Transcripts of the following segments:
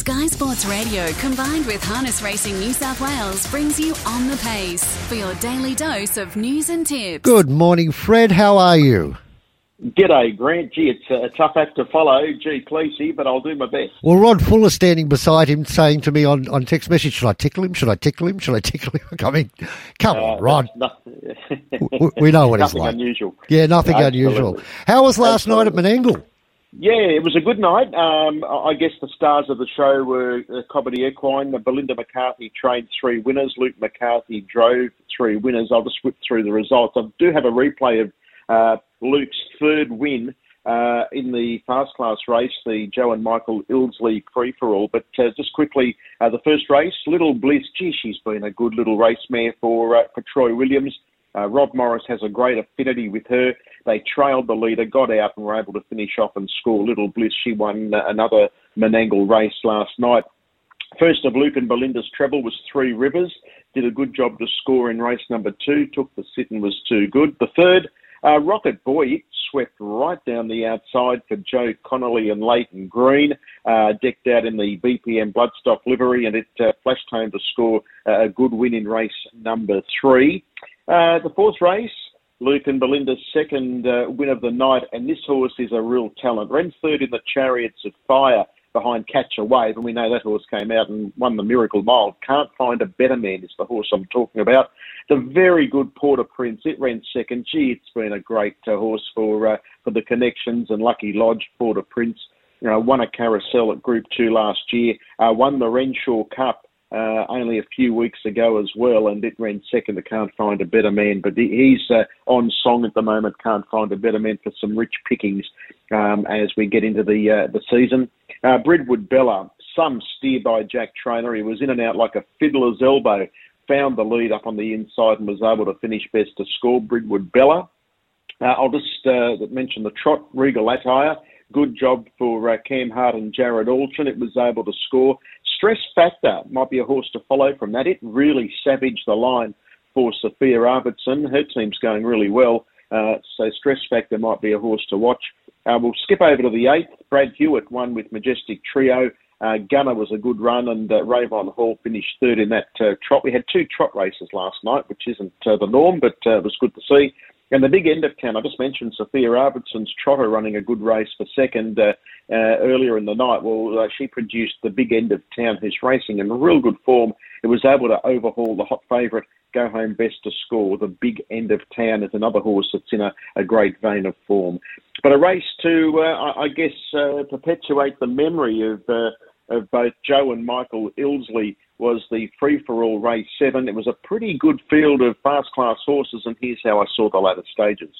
Sky Sports Radio combined with Harness Racing New South Wales brings you on the pace for your daily dose of news and tips. Good morning, Fred. How are you? G'day, Grant. Gee, it's a tough act to follow. Gee, Cleese, but I'll do my best. Well, Rod Fuller standing beside him saying to me on, on text message, should I tickle him? Should I tickle him? Should I tickle him? I mean, come uh, on, Rod. we, we know what it's like. Nothing unusual. Yeah, nothing unusual. How was last Absolutely. night at Menangle? Yeah, it was a good night. Um, I guess the stars of the show were uh, Cobbity Equine. Belinda McCarthy trained three winners. Luke McCarthy drove three winners. I'll just whip through the results. I do have a replay of uh, Luke's third win uh, in the fast class race, the Joe and Michael Ilsley free for all. But uh, just quickly, uh, the first race, Little Bliss. Gee, she's been a good little race mare for uh, for Troy Williams. Uh, Rob Morris has a great affinity with her. They trailed the leader, got out, and were able to finish off and score. Little Bliss, she won uh, another Menangle race last night. First of Luke and Belinda's treble was Three Rivers. Did a good job to score in race number two. Took the sit and was too good. The third, uh, Rocket Boy, swept right down the outside for Joe Connolly and Leighton Green, uh, decked out in the BPM Bloodstock livery, and it uh, flashed home to score a good win in race number three. Uh, the fourth race, Luke and Belinda's second uh, win of the night, and this horse is a real talent. Ran third in the Chariots of Fire behind Catch a Wave, and we know that horse came out and won the Miracle Mile. Can't find a better man is the horse I'm talking about. The very good Porter Prince, it ran second. Gee, it's been a great uh, horse for uh, for the connections and Lucky Lodge. Porter Prince, you know, won a carousel at Group Two last year. Uh, won the Renshaw Cup uh, only a few weeks ago as well, and it ran second I Can't Find a Better Man. But he's uh, on song at the moment, Can't Find a Better Man, for some rich pickings um, as we get into the uh, the season. Uh, Bridwood Bella, some steer by Jack Trainor. He was in and out like a fiddler's elbow, found the lead up on the inside and was able to finish best to score. Bridwood Bella. Uh, I'll just uh, mention the trot, Regal Attire. Good job for uh, Cam Hart and Jared Alton. It was able to score. Stress Factor might be a horse to follow from that. It really savaged the line for Sophia Arvidsson. Her team's going really well. Uh, so Stress Factor might be a horse to watch. Uh, we'll skip over to the eighth. Brad Hewitt won with Majestic Trio. Uh, Gunner was a good run, and uh, Ravon Hall finished third in that uh, trot. We had two trot races last night, which isn't uh, the norm, but uh, it was good to see. And the big end of town, I just mentioned Sophia Arvidsson's trotter running a good race for second uh, uh, earlier in the night. Well, uh, she produced the big end of town who's racing in real good form. It was able to overhaul the hot favourite, go home best to score. The big end of town is another horse that's in a, a great vein of form. But a race to, uh, I, I, guess, uh, perpetuate the memory of, uh, of both Joe and Michael Ilsley was the free for all race seven. It was a pretty good field of fast class horses, and here's how I saw the latter stages.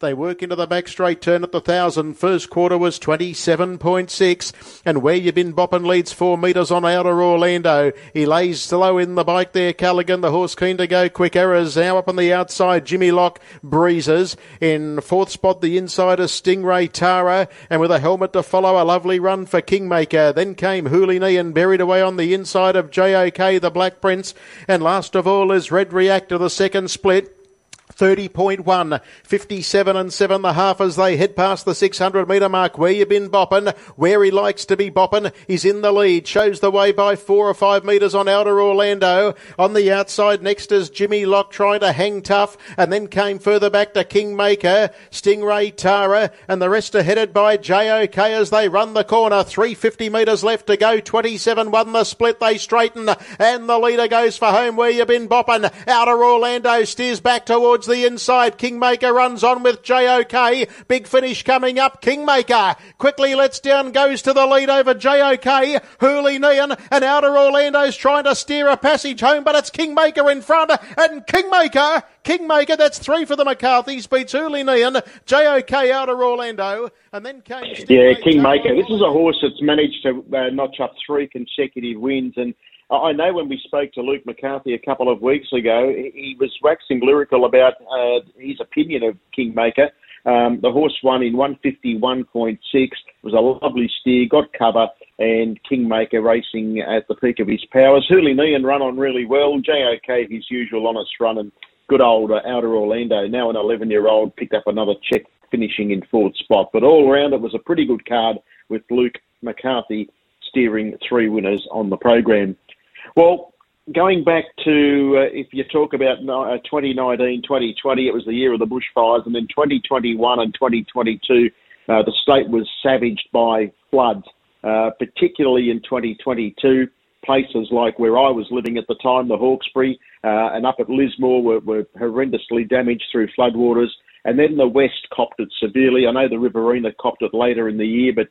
They work into the back straight turn at the thousand. First quarter was 27.6. And where you been bopping leads four metres on outer Orlando. He lays slow in the bike there. Callaghan, the horse keen to go. Quick errors now up on the outside. Jimmy Lock breezes. In fourth spot, the insider Stingray Tara. And with a helmet to follow, a lovely run for Kingmaker. Then came Hooley and buried away on the inside of JOK, the Black Prince. And last of all is Red Reactor, the second split. 30.1, 57 and 7 the half as they head past the 600 metre mark. Where you been bopping, where he likes to be bopping, he's in the lead, shows the way by four or five metres on outer Orlando. On the outside next is Jimmy Lock trying to hang tough and then came further back to Kingmaker, Stingray Tara and the rest are headed by JOK as they run the corner. 350 metres left to go, 27 won the split, they straighten and the leader goes for home. Where you been bopping, outer Orlando steers back towards towards the inside. Kingmaker runs on with JOK. Big finish coming up. Kingmaker quickly lets down, goes to the lead over JOK. Hooley Neon and Outer Orlando's trying to steer a passage home, but it's Kingmaker in front. And Kingmaker, Kingmaker, that's three for the McCarthy's, beats Hooley Neon, JOK Outer Orlando, and then came. Yeah, Kingmaker. This is a horse that's managed to uh, notch up three consecutive wins and I know when we spoke to Luke McCarthy a couple of weeks ago, he was waxing lyrical about uh, his opinion of Kingmaker. Um, the horse won in 151.6. Was a lovely steer, got cover, and Kingmaker racing at the peak of his powers. Hooley Neon run on really well. JOK, his usual honest run, and good old uh, Outer Orlando, now an 11 year old, picked up another check, finishing in fourth spot. But all around, it was a pretty good card with Luke McCarthy steering three winners on the program. Well, going back to uh, if you talk about uh, 2019, 2020, it was the year of the bushfires, and then 2021 and 2022, uh, the state was savaged by floods, uh, particularly in 2022. Places like where I was living at the time, the Hawkesbury, uh, and up at Lismore were, were horrendously damaged through floodwaters. And then the West copped it severely. I know the Riverina copped it later in the year, but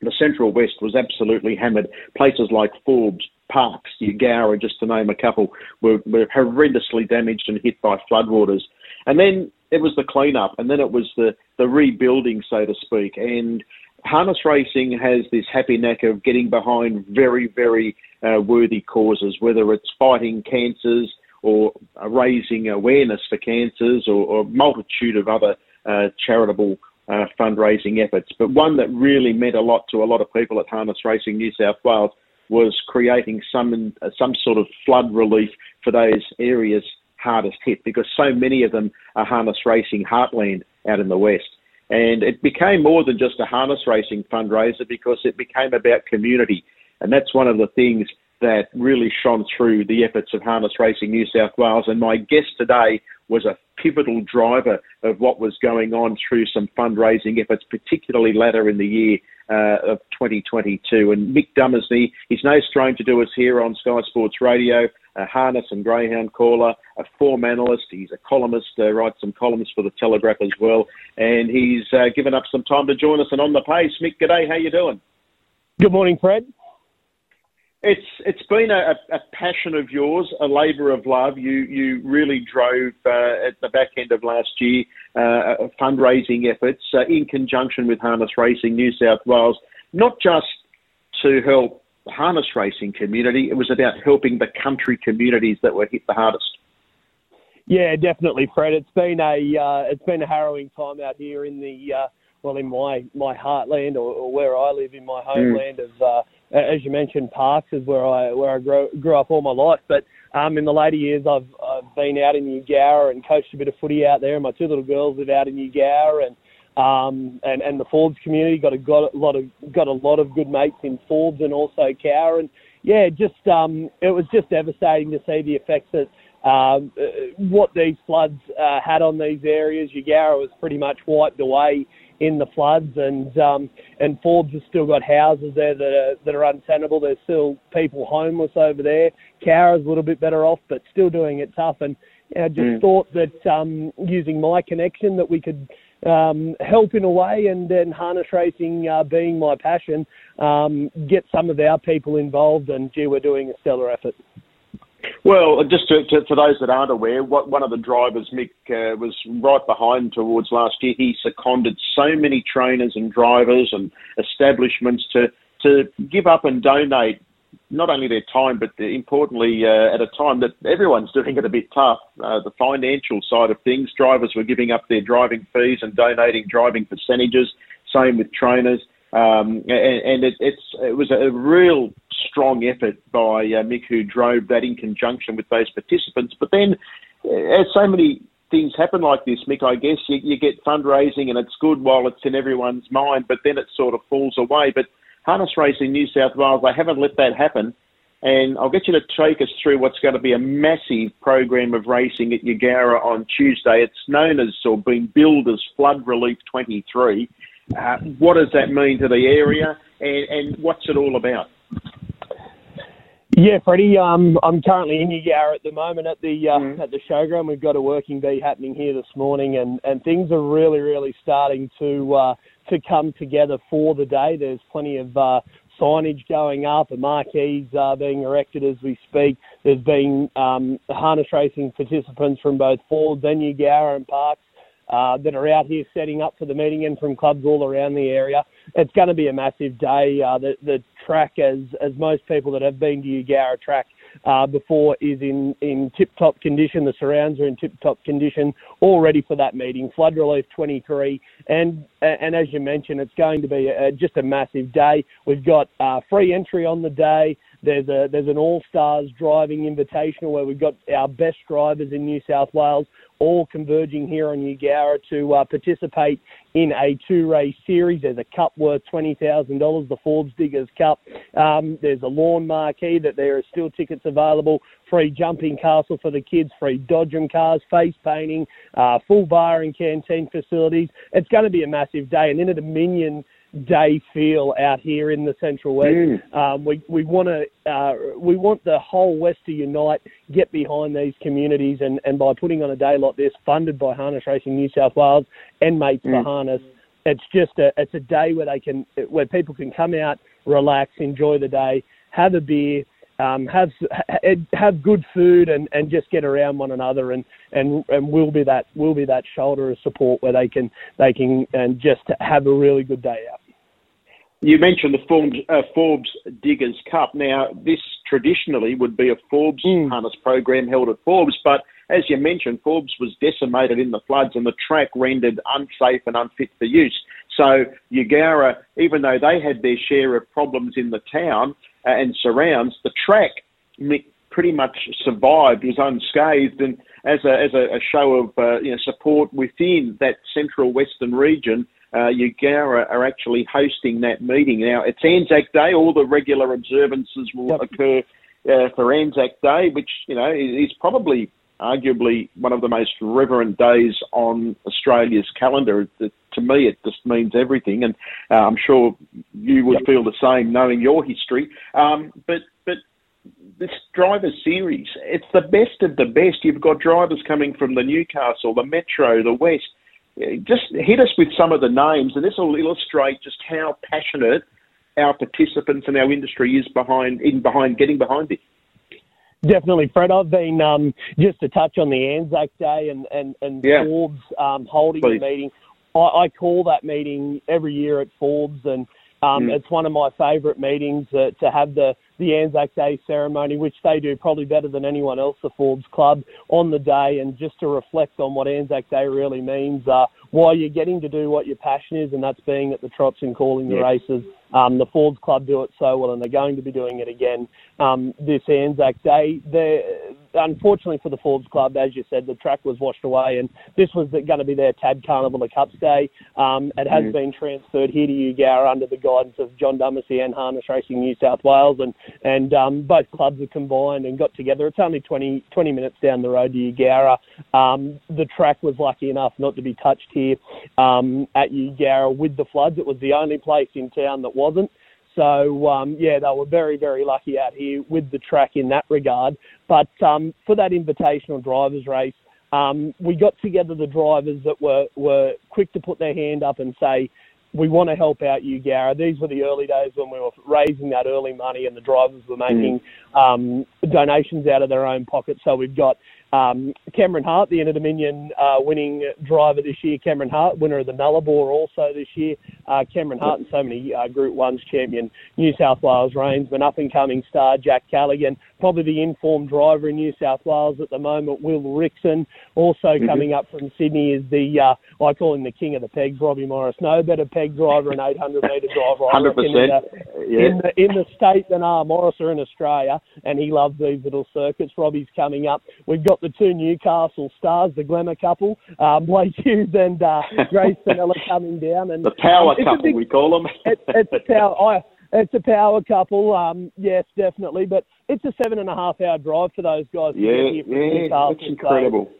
the Central West was absolutely hammered. Places like Forbes, Parkes, Eugowra, just to name a couple, were, were horrendously damaged and hit by floodwaters. And then it was the cleanup, and then it was the, the rebuilding, so to speak. And harness racing has this happy knack of getting behind very, very uh, worthy causes, whether it's fighting cancers or raising awareness for cancers or, or a multitude of other uh, charitable uh, fundraising efforts. But one that really meant a lot to a lot of people at Harness Racing New South Wales was creating some uh, some sort of flood relief for those areas hardest hit because so many of them are harness racing heartland out in the west. And it became more than just a harness racing fundraiser because it became about community. And that's one of the things that really shone through the efforts of Harness Racing New South Wales. And my guest today was a pivotal driver of what was going on through some fundraising efforts, particularly later in the year uh, of 2022. And Mick Dumesny, he's no stranger to do us here on Sky Sports Radio, a harness and greyhound caller, a form analyst. He's a columnist, uh, writes some columns for the Telegraph as well. And he's uh, given up some time to join us and on the pace. Mick, g'day, how you doing? Good morning, Fred. It's it's been a, a, passion of yours, a labour of love. You you really drove uh, at the back end of last year uh, fundraising efforts uh, in conjunction with Harness Racing New South Wales, not just to help the harness racing community. It was about helping the country communities that were hit the hardest. Yeah, definitely, Fred. It's been a uh, it's been a harrowing time out here in the uh, well in my my heartland or, or, where I live in my homeland mm. of uh, as you mentioned, Parkes is where I where I grew, grew up all my life. But um, in the later years, I've, I've been out in Eugowra and coached a bit of footy out there. And My two little girls live out in Eugowra, and um, and and the Forbes community got a got a lot of got a lot of good mates in Forbes and also Cowra. And yeah, just um, it was just devastating to see the effects that um, uh, what these floods uh, had on these areas. Eugowra was pretty much wiped away in the floods, and um, and Forbes has still got houses there that are that are untenable. There's still people homeless over there. Cowra's a little bit better off, but still doing it tough. And I just mm. thought that um, using my connection that we could um, help in a way, and then harness racing uh, being my passion, um, get some of our people involved. And gee, we're doing a stellar effort. Well, just to, to, for those that aren't aware, what, one of the drivers Mick uh, was right behind towards last year. He seconded so many trainers and drivers and establishments to to give up and donate not only their time, but importantly, uh, at a time that everyone's doing it a bit tough, uh, the financial side of things, drivers were giving up their driving fees and donating driving percentages. Same with trainers. Um, and, and it, it was a real strong effort by uh, Mick, who drove that in conjunction with those participants. But then, uh, as so many things happen like this, Mick, I guess you, you get fundraising and it's good while it's in everyone's mind, but then it sort of falls away. But Harness Racing New South Wales, they haven't let that happen. And I'll get you to take us through what's going to be a massive program of racing at Eugowra on Tuesday. It's known as, or been billed as Flood Relief 23. Uh, what does that mean to the area, and, and what's it all about? Yeah, Freddie. Um, I'm currently in Eugowra at the moment at the uh, mm. at the showground. We've got a working bee happening here this morning, and, and things are really, really starting to uh, to come together for the day. There's plenty of uh, signage going up, and marquees are being erected as we speak. There's been um, harness racing participants from both Ford, and Eugowra and Parkes uh, that are out here setting up for the meeting and from clubs all around the area. It's going to be a massive day. Uh, the, the track, as as most people that have been to Eugowra track uh, before, is in, in tip top condition. The surrounds are in tip top condition, all ready for that meeting. Flood relief 23, and and as you mentioned, it's going to be a, just a massive day. We've got uh, free entry on the day. There's a there's an All Stars driving invitational where we've got our best drivers in New South Wales all converging here on Eugowra to uh, participate in a two-race series. There's a cup worth $20,000, the Forbes Diggers Cup. Um, there's a lawn marquee that there are still tickets available, free jumping castle for the kids, free dodgem cars, face painting, uh, full bar and canteen facilities. It's going to be a massive day. And in a Dominion day feel out here in the Central West. Mm. Um, we we want to uh, we want the whole West to unite, get behind these communities, and, and by putting on a day like this, funded by Harness Racing New South Wales and Mates mm. for Harness, it's just a it's a day where they can where people can come out, relax, enjoy the day, have a beer. Um, have have good food and, and just get around one another and, and, and we'll be that we'll be that shoulder of support where they can they can and just have a really good day out. You mentioned the Forbes, uh, Forbes Diggers Cup. Now, this traditionally would be a Forbes mm. harness program held at Forbes, but as you mentioned, Forbes was decimated in the floods and the track rendered unsafe and unfit for use. So Eugowra, even though they had their share of problems in the town uh, and surrounds, the track pretty much survived, was unscathed, and as a as a, a show of uh, you know support within that central western region, uh, are actually hosting that meeting. Now, it's Anzac Day. All the regular observances will yep. occur uh, for Anzac Day, which, you know, is probably arguably one of the most reverent days on Australia's calendar. to me, it just means everything, and uh, I'm sure you would yep. feel the same knowing your history. Um, but but this driver series, it's the best of the best. You've got drivers coming from the Newcastle, the Metro, the West just hit us with some of the names, and this will illustrate just how passionate our participants and our industry is behind in behind getting behind it. Definitely, Fred. I've been um, just to touch on the Anzac Day and and, and yeah. Forbes um, holding Please. the meeting. I, I, call that meeting every year at Forbes, and um, mm. it's one of my favourite meetings uh, to have the the Anzac Day ceremony, which they do probably better than anyone else, the Forbes Club, on the day, and just to reflect on what Anzac Day really means, uh, why you're getting to do what your passion is, and that's being at the trots and calling the races. Um, the Forbes Club do it so well, and they're going to be doing it again um, this Anzac Day. They're, unfortunately for the Forbes Club, as you said, the track was washed away, and this was going to be their TAB Carnival of Cups Day. Um, it has mm. been transferred here to Eugowra under the guidance of John Dumesny and Harness Racing New South Wales, and and um, both clubs have combined and got together. It's only 20, 20 minutes down the road to Eugowra. Um, the track was lucky enough not to be touched here um, at Eugowra with the floods. It was the only place in town that wasn't. So um, yeah, they were very very lucky out here with the track in that regard. But um, for that invitational drivers race, um, we got together the drivers that were were quick to put their hand up and say, we want to help out Eugowra. These were the early days when we were raising that early money and the drivers were making mm. um, donations out of their own pockets. So we've got um, Cameron Hart, the Inter Dominion uh, winning driver this year. Cameron Hart, winner of the Nullarbor also this year. Uh, Cameron Hart and so many uh, Group 1's champion, New South Wales Reinsman, up and coming star Jack Callaghan, probably the informed driver in New South Wales at the moment, Will Rixon. Also mm-hmm. coming up from Sydney is the, uh, I call him the king of the pegs, Robbie Morris. No better peg driver and 800 metre driver. 100%. In the, yeah. in, the, in the state than our Morris are in Australia, and he loves these little circuits. Robbie's coming up. We've got the two Newcastle stars, the glamour couple, um, Blake Hughes and uh, Grace Panella coming down. And the power um, couple, big, we call them. it, it's a power. I, it's a power couple, um, yes, definitely. But it's a seven and a half hour drive for those guys. Yeah, yeah, that's incredible. So,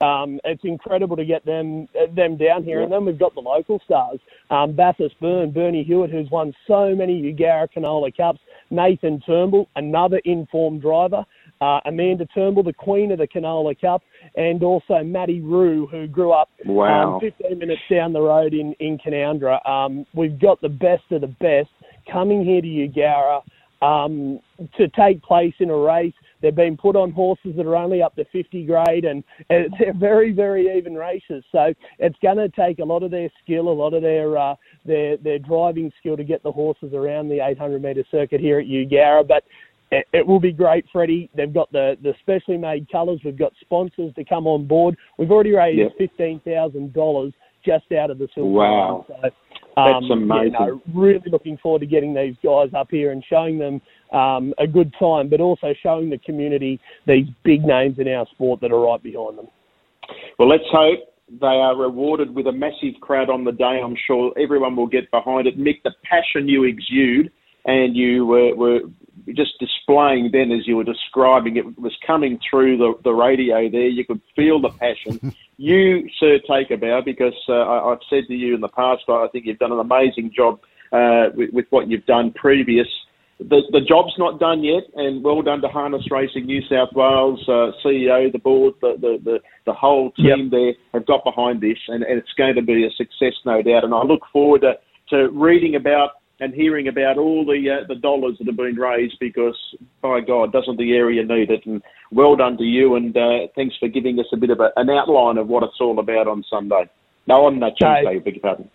um, it's incredible to get them them down here, yeah. and then we've got the local stars, um, Bathurst Burn, Bernie Hewitt, who's won so many Eugowra Canola Cups, Nathan Turnbull, another informed driver, uh, Amanda Turnbull, the queen of the Canola Cup, and also Maddie Rue, who grew up wow. um, 15 minutes down the road in, in Canowindra. Um, we've got the best of the best coming here to Eugowra um, to take place in a race. They've been put on horses that are only up to 50 grade, and, and they're very, very even races. So it's going to take a lot of their skill, a lot of their uh, their their driving skill to get the horses around the 800 metre circuit here at Eugowra. But it, it will be great, Freddie. They've got the, the specially made colours. We've got sponsors to come on board. We've already raised yep. fifteen thousand dollars just out of the silver. Wow, so, um, that's amazing. Yeah, no, really looking forward to getting these guys up here and showing them um, a good time, but also showing the community these big names in our sport that are right behind them. Well, let's hope they are rewarded with a massive crowd on the day. I'm sure everyone will get behind it. Mick, the passion you exude and you were, were just displaying then as you were describing it was coming through the, the radio there. You could feel the passion. you, sir, take a bow because uh, I, have said to you in the past, I think you've done an amazing job uh, with, with, what you've done previous. The, the job's not done yet, and well done to Harness Racing New South Wales uh, CEO, the board, the the, the, the whole team yep. there have got behind this, and, and it's going to be a success, no doubt. And I look forward to, to reading about and hearing about all the uh, the dollars that have been raised because by God, doesn't the area need it? And well done to you, and uh, thanks for giving us a bit of a, an outline of what it's all about on Sunday. No, on uh, Tuesday, no, beg your pardon.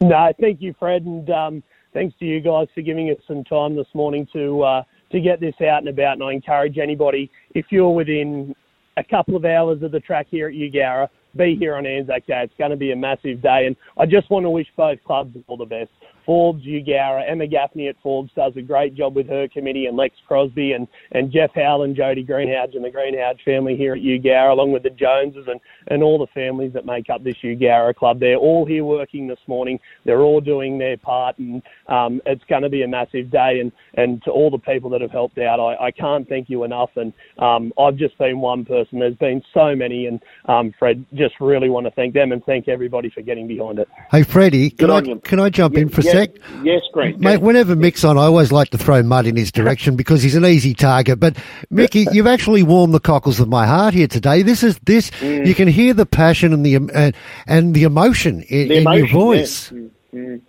No, thank you, Fred, and um, thanks to you guys for giving us some time this morning to uh, to get this out and about. And I encourage anybody, if you're within a couple of hours of the track here at Eugowra, be here on Anzac Day. It's going to be a massive day, and I just want to wish both clubs all the best. Forbes, Eugowra, Emma Gaffney at Forbes does a great job with her committee, and Lex Crosby and, and Jeff Howell and Jody Greenhouse and the Greenhouse family here at Eugowra, along with the Joneses and, and all the families that make up this Eugowra club. They're all here working this morning. They're all doing their part, and um, it's going to be a massive day. And, and to all the people that have helped out, I, I can't thank you enough. And um, I've just been one person. There's been so many, and um, Fred, just really want to thank them and thank everybody for getting behind it. Hey, Freddie, can, I, can I jump in for a sec? Yes, great. Mate, whenever Mick's on, I always like to throw mud in his direction because he's an easy target. But Mickey, you've actually warmed the cockles of my heart here today. This is this. Mm. You can hear the passion and the uh, and the emotion in, the emotion, in your voice. Yeah. Mm.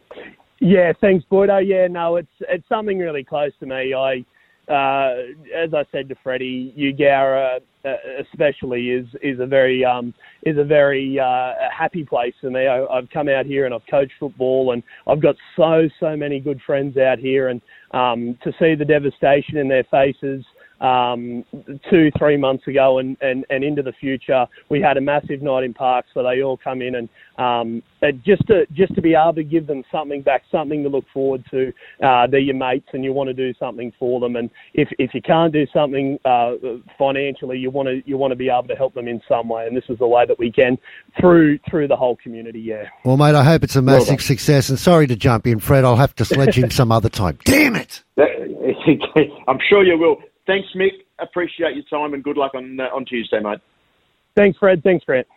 yeah, thanks, Boyd. yeah, no, it's it's something really close to me. I uh, as I said to Freddie, Eugowra uh, especially is is a very um, is a very uh, happy place for me. I, I've come out here and I've coached football, and I've got so so many good friends out here, and um, to see the devastation in their faces um, two, three months ago and, and, and into the future. We had a massive night in Parkes where they all come in and um, just to just to be able to give them something back, something to look forward to. Uh, they're your mates and you want to do something for them. And if, if you can't do something uh, financially, you want to you want to be able to help them in some way. And this is the way that we can through through the whole community. Yeah. Well, mate, I hope it's a massive well success. And sorry to jump in, Fred. I'll have to sledge him some other time. Damn it! I'm sure you will. Thanks, Mick. Appreciate your time and good luck on uh, on Tuesday, mate. Thanks, Fred. Thanks, Grant.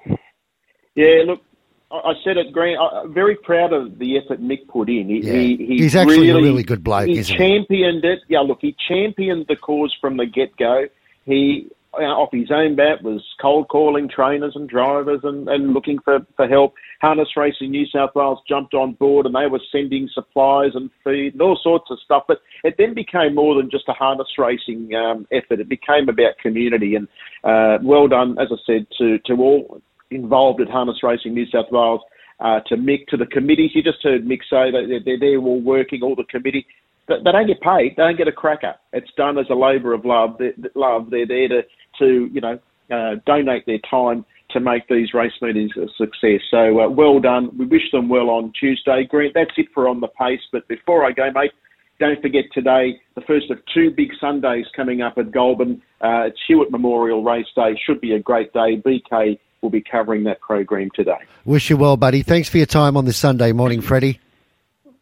Yeah, look, I said it, Grant. I'm very proud of the effort Mick put in. He, yeah. he, he he's actually really, a really good bloke. He championed it. Yeah, look, he championed the cause from the get go. He off his own bat was cold calling trainers and drivers and, and looking for, for help. Harness Racing New South Wales jumped on board and they were sending supplies and feed and all sorts of stuff. But it then became more than just a harness racing um, effort. It became about community. And uh, well done, as I said, to, to all involved at Harness Racing New South Wales. Uh, to Mick, to the committees. You just heard Mick say that they're, they're all working, all the committee. They don't get paid. They don't get a cracker. It's done as a labour of love. They're, love. They're there to, to you know, uh, donate their time to make these race meetings a success. So uh, well done. We wish them well on Tuesday. Grant, that's it for On the Pace. But before I go, mate, don't forget today, the first of two big Sundays coming up at Goulburn. Uh, it's Hewett Memorial Race Day. Should be a great day. BK will be covering that program today. Wish you well, buddy. Thanks for your time on this Sunday morning, Freddie.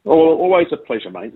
Always a pleasure, mate.